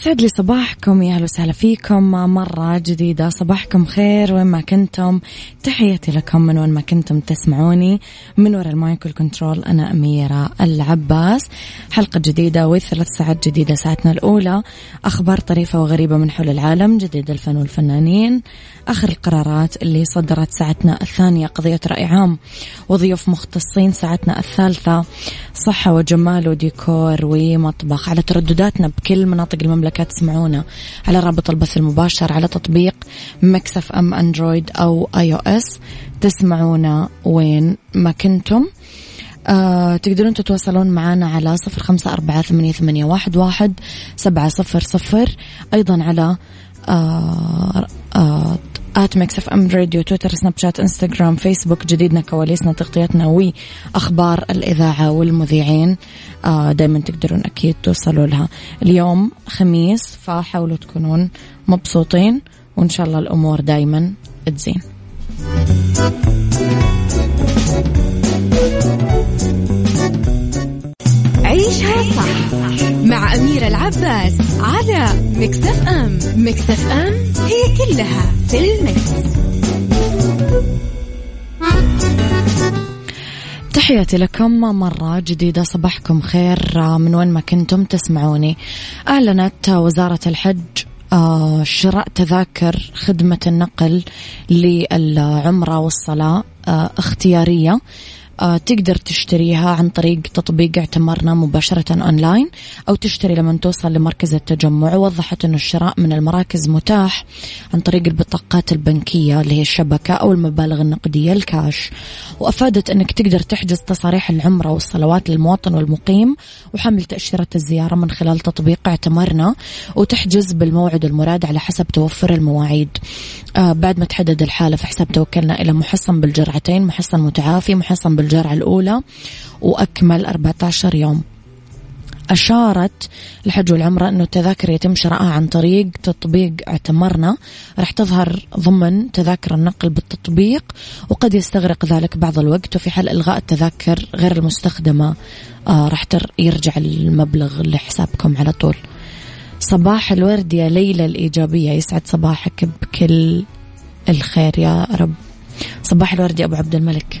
يسعد لي صباحكم يا أهلا وسهلا فيكم. مرة جديدة صباحكم خير وين ما كنتم؟ تحياتي لكم من وين ما كنتم تسمعوني. من وراء المايك كنترول أنا أميرة العباس. حلقة جديدة وثلاث ساعات جديدة ساعتنا الأولى. أخبار طريفة وغريبة من حول العالم جديد الفن والفنانين. آخر القرارات اللي صدرت ساعتنا الثانية قضية رأي عام. وضيوف مختصين ساعتنا الثالثة. صحة وجمال وديكور ومطبخ على تردداتنا بكل مناطق المملكة. تسمعونا على رابط البث المباشر على تطبيق Mix FM أندرويد أو iOS تسمعونا وين ما كنتم. آه تقدرون تتواصلون معنا على صفر خمسة أربعة ثمانية, ثمانية واحد, واحد سبعة صفر صفر. أيضا على آه at Mix FM Radio تويتر سناب شات إنستغرام فيسبوك جديدنا كواليسنا تغطيتنا وأخبار الإذاعة والمذيعين آه دائما تقدرون أكيد توصلوا لها. اليوم خميس فحاولوا تكونون مبسوطين وإن شاء الله الأمور دائما تزين. عيشها صح. مع أميرة العباس على مكتف أم. مكتف أم هي كلها في المكس. تحياتي لكم مرة جديدة صباحكم خير. من وين ما كنتم تسمعوني. أعلنت وزارة الحج آه، شراء تذاكر خدمة النقل للعمرة والصلاة آه، اختيارية. آه، تقدر تشتريها عن طريق تطبيق اعتمرنا مباشرة أونلاين أو تشتري لما توصل لمركز التجمع. ووضحت أن الشراء من المراكز متاح عن طريق البطاقات البنكية اللي هي الشبكة أو المبالغ النقدية الكاش. وأفادت أنك تقدر تحجز تصاريح العمرة والصلوات للمواطن والمقيم وحمل تأشيرة الزيارة من خلال تطبيق اعتمرنا وتحجز بالموعد المراد على حسب توفر المواعيد. آه بعد ما تحدد الحالة في حساب توكلنا إلى محصن بالجرعتين محصن متعافي محصن بالجرعتين الجرعة الأولى وأكمل 14 يوم. أشارت الحج والعمرة أنه التذاكر يتم شرائها عن طريق تطبيق اعتمرنا. راح تظهر ضمن تذاكر النقل بالتطبيق وقد يستغرق ذلك بعض الوقت وفي حال إلغاء التذاكر غير المستخدمة آه راح يرجع المبلغ لحسابكم على طول. صباح الورد يا ليلى الإيجابية. يسعد صباحك بكل الخير يا رب. صباح الورد يا أبو عبد الملك.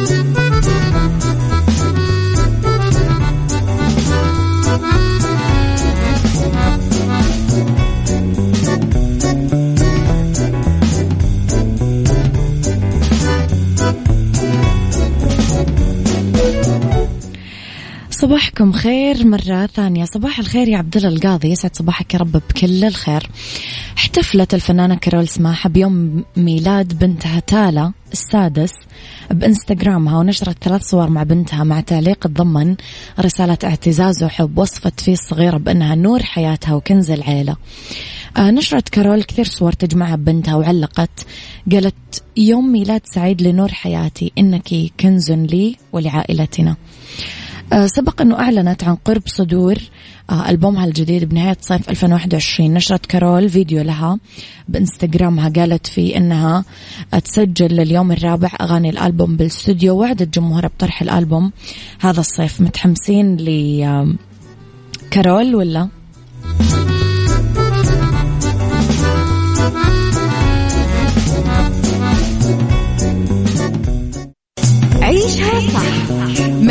صباحكم خير مرة ثانية. صباح الخير يا عبد الله القاضي. يسعد صباحك يا رب بكل الخير. احتفلت الفنانة كارول سماحة بيوم ميلاد بنتها تالا السادس بإنستغرامها ونشرت ثلاث صور مع بنتها مع تعليق تضمن رسالة اعتزاز وحب وصفت فيه الصغيرة بأنها نور حياتها وكنز العيلة. آه نشرت كارول كثير صور تجمعها ببنتها وعلقت قالت يوم ميلاد سعيد لنور حياتي إنك كنز لي ولعائلتنا. آه، سبق أنه أعلنت عن قرب صدور آه، ألبومها الجديد بنهاية صيف 2021 نشرت كارول فيديو لها بإنستغرامها قالت فيه أنها تسجل لليوم الرابع أغاني الألبوم بالاستوديو وعدت جمهورها بطرح الألبوم هذا الصيف. متحمسين ل كارول ولا؟ عيشها صح.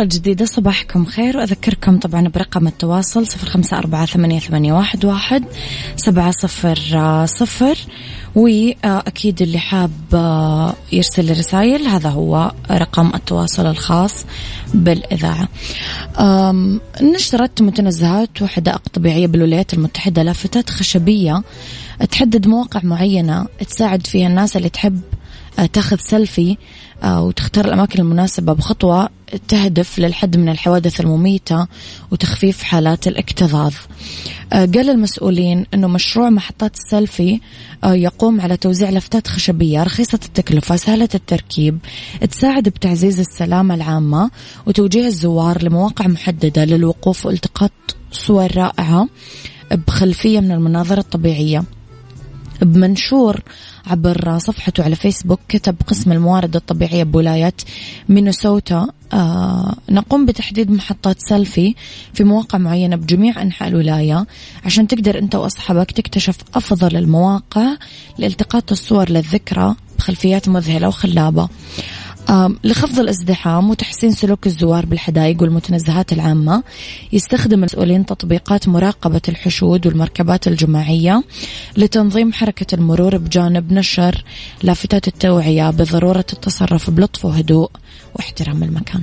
مرة جديدة صباحكم خير. وأذكركم طبعا برقم التواصل صفر خمسة أربعة ثمانية, واحد, واحد سبعة صفر صفر. وأكيد اللي حاب يرسل رسائل هذا هو رقم التواصل الخاص بالإذاعة. نشرت متنزهات وحدائق طبيعية بالولايات المتحدة لافتات خشبية تحدد مواقع معينة تساعد فيها الناس اللي تحب تاخذ سيلفي وتختار الأماكن المناسبة بخطوة تهدف للحد من الحوادث المميتة وتخفيف حالات الاكتظاظ. آه، قال المسؤولين أنه مشروع محطات السيلفي آه، يقوم على توزيع لافتات خشبية رخيصة التكلفة سهلة التركيب تساعد بتعزيز السلامة العامة وتوجيه الزوار لمواقع محددة للوقوف والتقاط صور رائعة بخلفية من المناظر الطبيعية. بمنشور عبر صفحته على فيسبوك كتب قسم الموارد الطبيعية بولاية مينيسوتا آه نقوم بتحديد محطات سيلفي في مواقع معينة بجميع أنحاء الولاية عشان تقدر أنت وأصحابك تكتشف أفضل المواقع لالتقاط الصور للذكرى بخلفيات مذهلة وخلابة. لخفض الازدحام وتحسين سلوك الزوار بالحدائق والمتنزهات العامة يستخدم المسؤولين تطبيقات مراقبة الحشود والمركبات الجماعية لتنظيم حركة المرور بجانب نشر لافتات التوعية بضرورة التصرف بلطف وهدوء واحترام المكان.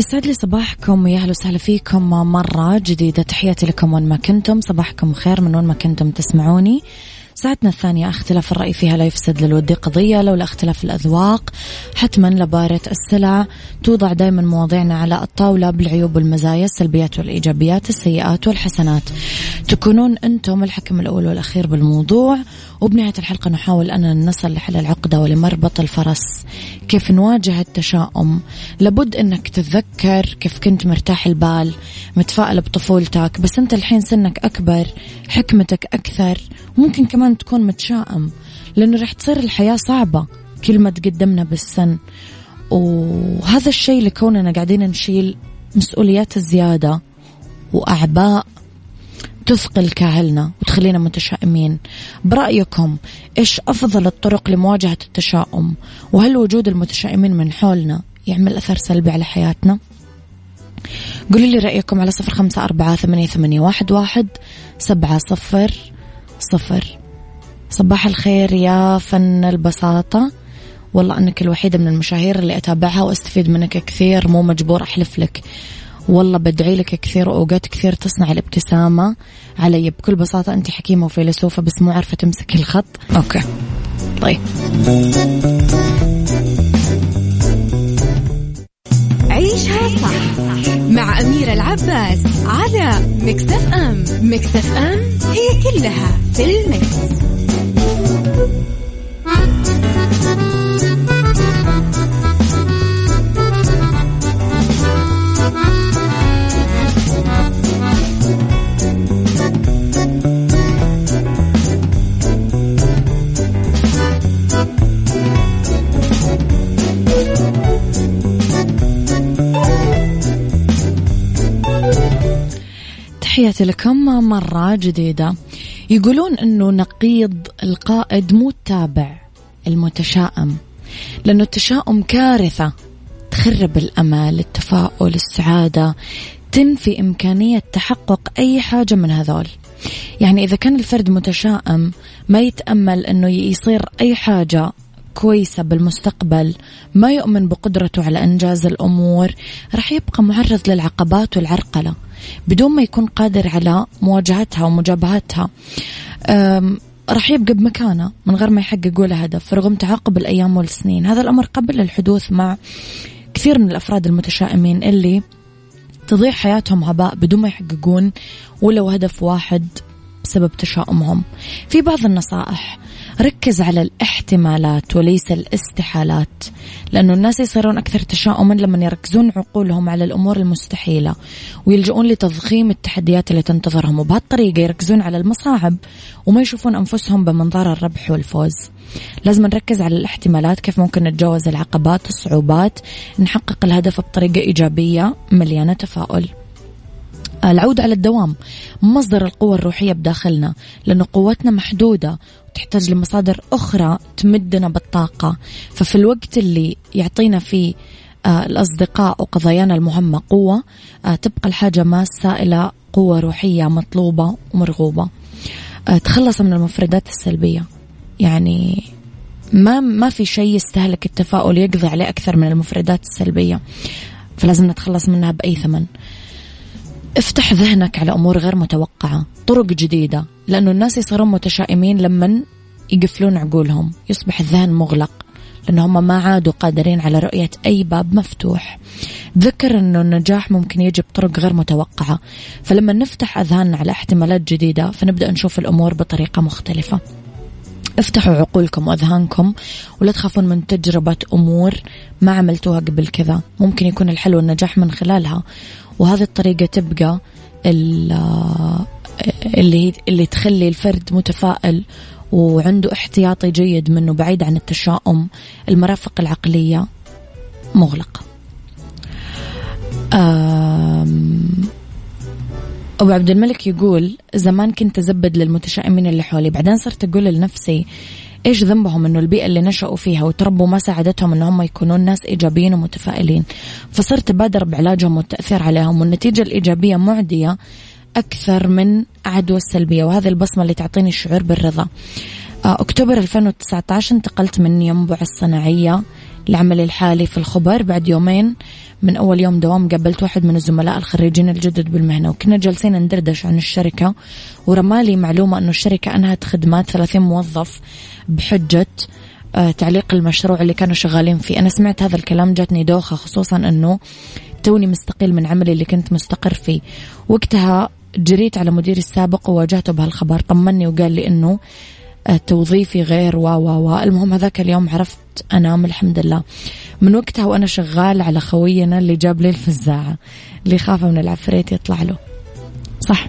يسعد لي صباحكم ويا أهلا وسهلا فيكم مرة جديدة. تحياتي لكم وين ما كنتم. صباحكم خير من وين ما كنتم تسمعوني. ساعتنا الثانية اختلاف الرأي فيها لا يفسد للود قضية لولا اختلاف الأذواق. حتما لبارة السلع. توضع دائما مواضيعنا على الطاولة بالعيوب والمزايا السلبيات والإيجابيات السيئات والحسنات. تكونون أنتم الحكم الأول والأخير بالموضوع. وبنهاية الحلقة نحاول أن نصل لحل العقدة ولمربط الفرس. كيف نواجه التشاؤم؟ لابد أنك تتذكر كيف كنت مرتاح البال متفائل بطفولتك بس أنت الحين سنك أكبر حكمتك أكثر. ممكن كمان تكون متشائم لأنه رح تصير الحياة صعبة كل ما تقدمنا بالسن. وهذا الشيء لكوننا قاعدين نشيل مسؤوليات زيادة وأعباء. تثقل كاهلنا وتخلينا متشائمين. برأيكم إيش أفضل الطرق لمواجهة التشاؤم؟ وهل وجود المتشائمين من حولنا يعمل أثر سلبي على حياتنا؟ قولوا لي رأيكم على صفر خمسة أربعة ثمانية, ثمانية واحد, واحد سبعة صفر صفر. صباح الخير يا فن البساطة. والله أنك الوحيدة من المشاهير اللي أتابعها وأستفيد منك كثير مو مجبور أحلف لك. والله بدعي لك كثير وأوقات كثير تصنع الابتسامة علي. بكل بساطة أنت حكيمة وفيلسوفة بس مو عارفة تمسك الخط. okay. طيب. عيشها صح مع أميرة العباس على Mix FM Mix FM it's all in the mix. تحياتي لكم مرة جديدة. يقولون أنه نقيض القائد مو التابع المتشائم. لأنه التشاؤم كارثة تخرب الأمل التفاؤل السعادة تنفي إمكانية تحقق أي حاجة من هذول. يعني إذا كان الفرد متشائم ما يتأمل أنه يصير أي حاجة كويسة بالمستقبل ما يؤمن بقدرته على إنجاز الأمور راح يبقى معرض للعقبات والعرقلة. بدون ما يكون قادر على مواجهتها ومجابهتها راح يبقى بمكانه من غير ما يحقق ولا هدف رغم تعاقب الأيام والسنين. هذا الأمر قبل الحدوث مع كثير من الأفراد المتشائمين اللي تضيع حياتهم هباء بدون ما يحققون ولو هدف واحد بسبب تشاؤمهم. في بعض النصائح ركز على الاحتمالات وليس الاستحالات لأنه الناس يصيرون أكثر تشاؤما لما يركزون عقولهم على الأمور المستحيلة ويلجؤون لتضخيم التحديات اللي تنتظرهم وبهالطريقة يركزون على المصاعب وما يشوفون أنفسهم بمنظار الربح والفوز. لازم نركز على الاحتمالات كيف ممكن نتجاوز العقبات الصعوبات نحقق الهدف بطريقة إيجابية مليانة تفاؤل. العودة على الدوام مصدر القوة الروحية بداخلنا لأنه قوتنا محدودة تحتاج لمصادر أخرى تمدنا بالطاقة. ففي الوقت اللي يعطينا فيه آه الأصدقاء وقضايانا المهمة قوة آه تبقى الحاجة ماسة إلى قوة روحية مطلوبة ومرغوبة. آه تخلص من المفردات السلبية. يعني ما ما في شيء يستهلك التفاؤل يقضي عليه أكثر من المفردات السلبية. فلازم نتخلص منها بأي ثمن. افتح ذهنك على أمور غير متوقعة طرق جديدة لأنه الناس يصيرون متشائمين لما يقفلون عقولهم يصبح الذهن مغلق لأنهم ما عادوا قادرين على رؤية أي باب مفتوح. تذكر أنه النجاح ممكن يجي بطرق غير متوقعة فلما نفتح أذهاننا على احتمالات جديدة فنبدأ نشوف الأمور بطريقة مختلفة. افتحوا عقولكم وأذهانكم ولا تخافون من تجربة أمور ما عملتوها قبل كذا. ممكن يكون الحلو النجاح من خلالها. وهذه الطريقة تبقى اللي اللي تخلي الفرد متفائل وعنده احتياطي جيد منه بعيد عن التشاؤم المرافق العقلية مغلقة. أبو عبد الملك يقول زمان كنت أزبد للمتشائمين اللي حولي بعدين صرت أقول لنفسي إيش ذنبهم إنه البيئة اللي نشأوا فيها وتربوا ما ساعدتهم ان هم يكونون ناس إيجابيين ومتفائلين. فصرت أبادر بعلاجهم والتأثير عليهم والنتيجة الإيجابية معدية أكثر من عدوى السلبية وهذه البصمة اللي تعطيني الشعور بالرضا. آه، أكتوبر 2019 انتقلت من ينبع الصناعية لعملي الحالي في الخبر بعد يومين من أول يوم دوام قابلت واحد من الزملاء الخريجين الجدد بالمهنة وكنا جالسين ندردش عن الشركة ورمالي معلومة أنه الشركة أنهت خدمات 30 موظف بحجة آه، تعليق المشروع اللي كانوا شغالين فيه. أنا سمعت هذا الكلام جاتني دوخة خصوصا أنه توني مستقيل من عملي اللي كنت مستقر فيه. وقتها جريت على مديري السابق وواجهته بهالخبر طمني وقال لي أنه توظيفي غير و و و. المهم هذاك اليوم عرفت أنام الحمد لله. من وقتها وأنا شغال على خوينا اللي جاب لي الفزاعة اللي خاف من العفريت يطلع له. صح.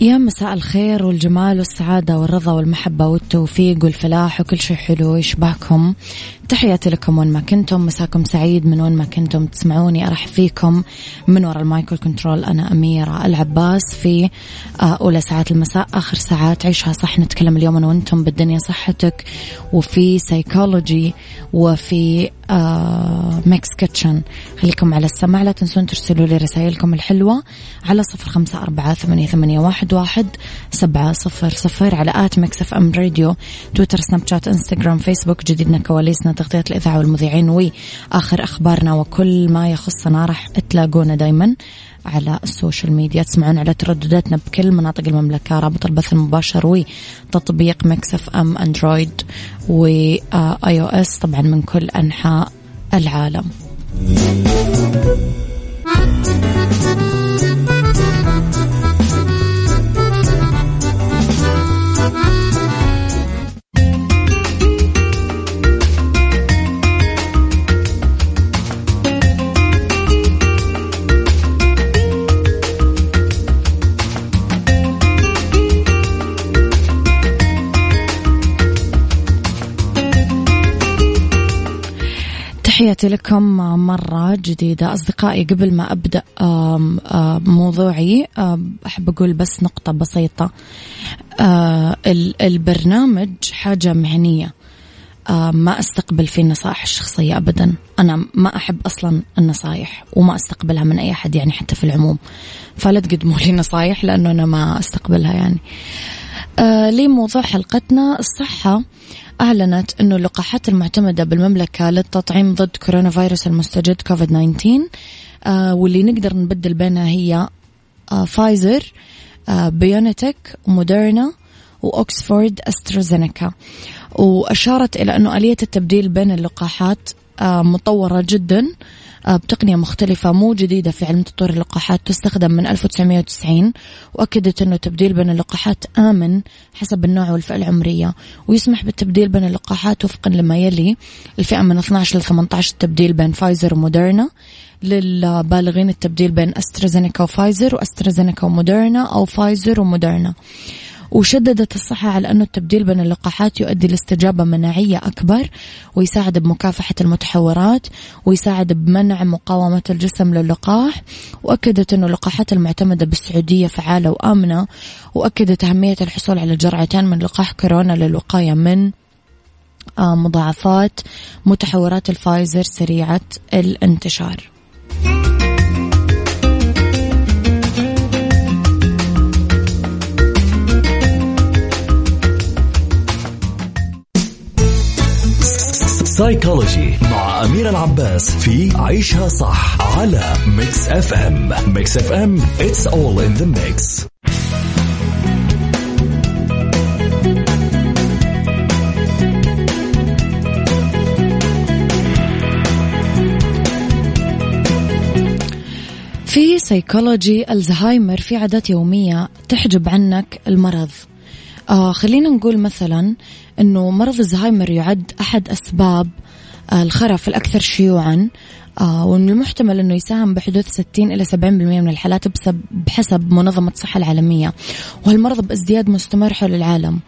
يا مساء الخير والجمال والسعادة والرضا والمحبة والتوفيق والفلاح وكل شيء حلو. يشبهكم تحياتي لكم وين ما كنتم. مساكم سعيد من وين ما كنتم تسمعوني. أرحب فيكم من وراء ال mic وال control أنا أميرة العباس في آه، أولى ساعات المساء آخر ساعات عيشها صح. نتكلم اليوم أنا وأنتم بالدنيا صحتك وفي سيكولوجي وفي آه mix kitchen خليكم على السماع. لا تنسون ترسلوا لي رسائلكم الحلوة على صفر خمسة أربعة ثمانية, ثمانية واحد, واحد سبعة صفر صفر على at Mix FM Radio تويتر سناب شات إنستغرام فيسبوك جديدنا كواليسنا تغطية الإذاعة والمذيعين وآخر أخبارنا وكل ما يخصنا راح تلاقونا دايما على ال social media. تسمعون على تردداتنا بكل مناطق المملكة رابط البث المباشر وتطبيق Mix FM أندرويد و iOS طبعا من كل أنحاء العالم. تحياتي لكم مرة جديدة. أصدقائي قبل ما أبدأ موضوعي أحب أقول بس نقطة بسيطة. البرنامج حاجة مهنية. ما أستقبل فيه النصائح الشخصية أبدا. أنا ما أحب أصلا النصائح وما أستقبلها من أي أحد يعني حتى في العموم. فلا تقدموا لي نصائح لأنه أنا ما أستقبلها يعني. لي موضوع حلقتنا الصحة. أعلنت أنه اللقاحات المعتمدة بالمملكة للتطعيم ضد كورونا فيروس المستجد كوفيد 19 آه واللي نقدر نبدل بينها هي آه فايزر آه بيونيتك وموديرنا وأكسفورد أسترازينيكا. وأشارت إلى أنه آلية التبديل بين اللقاحات مطورة جدا بتقنية مختلفة مو جديدة في علم تطوير اللقاحات تستخدم من 1990 وأكدت أنه تبديل بين اللقاحات آمن حسب النوع والفئة العمرية ويسمح بالتبديل بين اللقاحات وفقا لما يلي. الفئة من 12 ل 18 التبديل بين فايزر وموديرنا للبالغين التبديل بين أسترازينيكا وفايزر وأسترازينيكا وموديرنا أو فايزر وموديرنا. وشددت الصحة على أنه التبديل بين اللقاحات يؤدي لاستجابة مناعية أكبر ويساعد بمكافحة المتحورات ويساعد بمنع مقاومة الجسم للقاح وأكدت أنه اللقاحات المعتمدة بالسعودية فعالة وآمنة وأكدت أهمية الحصول على جرعتين من لقاح كورونا للوقاية من آه، مضاعفات متحورات الفيروس سريعة الانتشار. psychology مع أميرة العباس في عيشها صح على Mix FM Mix FM it's all in the mix. في سيكولوجي الزهايمر في عادات يومية تحجب عنك المرض. آه خلينا نقول مثلا أنه مرض الزهايمر يعد أحد أسباب آه الخرف الأكثر شيوعا آه ومن المحتمل أنه يساهم بحدوث 60 إلى 70% من الحالات بحسب منظمة الصحة العالمية. وهالمرض بازدياد مستمر حول العالم.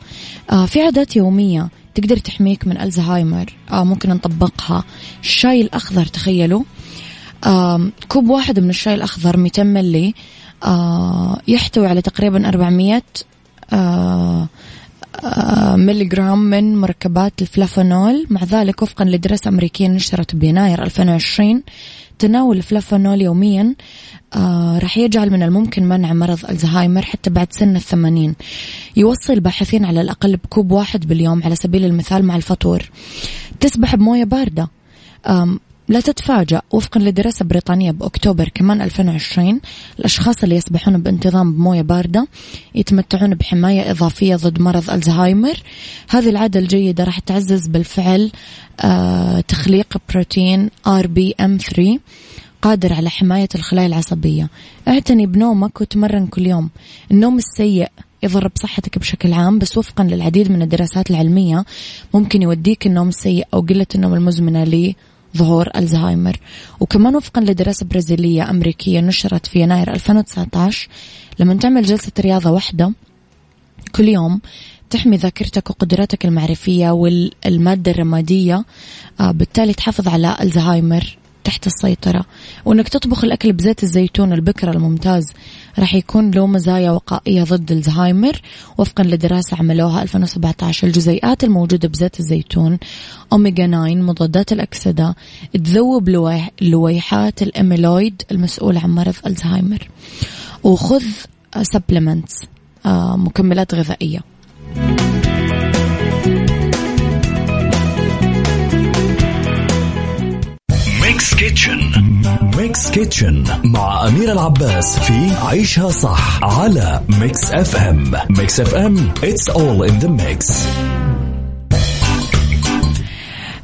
آه في عادات يومية تقدر تحميك من الزهايمر آه ممكن نطبقها. الشاي الأخضر تخيلوا. آه كوب واحد من الشاي الأخضر 200 ملي آه يحتوي على تقريبا 400 جرام من مركبات الفلافونول. مع ذلك وفقا لدراسة أمريكية نشرت بيناير 2020 تناول الفلافونول يوميا آه راح يجعل من الممكن منع مرض ألزهايمر حتى بعد سن الثمانين. يوصي الباحثين على الأقل بكوب واحد باليوم على سبيل المثال مع الفطور. تسبح بموية باردة. لا تتفاجأ وفقا لدراسة بريطانية بأكتوبر كمان 2020 الأشخاص اللي يسبحون بانتظام بموية باردة يتمتعون بحماية إضافية ضد مرض ألزهايمر. هذه العادة الجيدة راح تعزز بالفعل آه تخليق بروتين RBM3 قادر على حماية الخلايا العصبية. اعتني بنومك وتمرن كل يوم. النوم السيء يضر بصحتك بشكل عام بس وفقا للعديد من الدراسات العلمية ممكن يوديك النوم السيء أو قلة النوم المزمنة لظهور الزهايمر. وكمان وفقا لدراسة برازيلية أمريكية نشرت في يناير 2019 لما تعمل جلسة رياضة واحدة كل يوم تحمي ذاكرتك وقدراتك المعرفية والمادة الرمادية آه، بالتالي تحافظ على الزهايمر تحت السيطرة. وإنك تطبخ الأكل بزيت الزيتون البكرة الممتاز راح يكون له مزايا وقائية ضد الزهايمر وفقا لدراسة عملوها 2017 الجزيئات الموجودة بزيت الزيتون. أوميجا 9 مضادات الأكسدة تذوب لويحات الأميلويد المسؤولة عن مرض الزهايمر. وخذ supplements آه، مكملات غذائية. kitchen مع أميرة العباس في عيشها صح على Mix FM Mix FM it's all in the mix.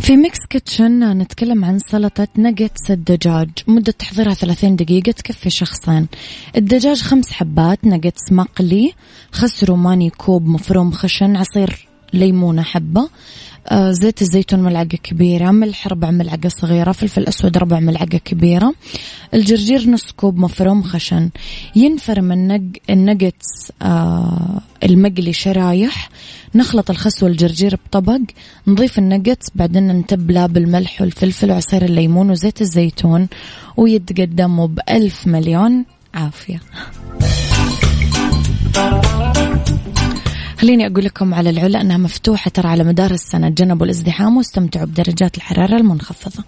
في mix kitchen نتكلم عن سلطة نجتس الدجاج. مدة تحضيرها 30 دقيقة تكفي شخصين. الدجاج خمس حبات نجتس مقلي خس روماني كوب مفروم خشن عصير ليمونة حبة. زيت الزيتون ملعقة كبيرة ملح ربع ملعقة صغيرة فلفل أسود ربع ملعقة كبيرة الجرجير نص كوب مفروم خشن ينفرم ال nug ال nuggets آه المقلي شرايح نخلط الخس والجرجير بطبق نضيف النجتس بعدين نتبله بالملح والفلفل وعصير الليمون وزيت الزيتون ويتقدموا بألف مليون. عافية. خليني أقول لكم على العلا أنها مفتوحة ترى على مدار السنة. تجنبوا الازدحام واستمتعوا بدرجات الحرارة المنخفضة.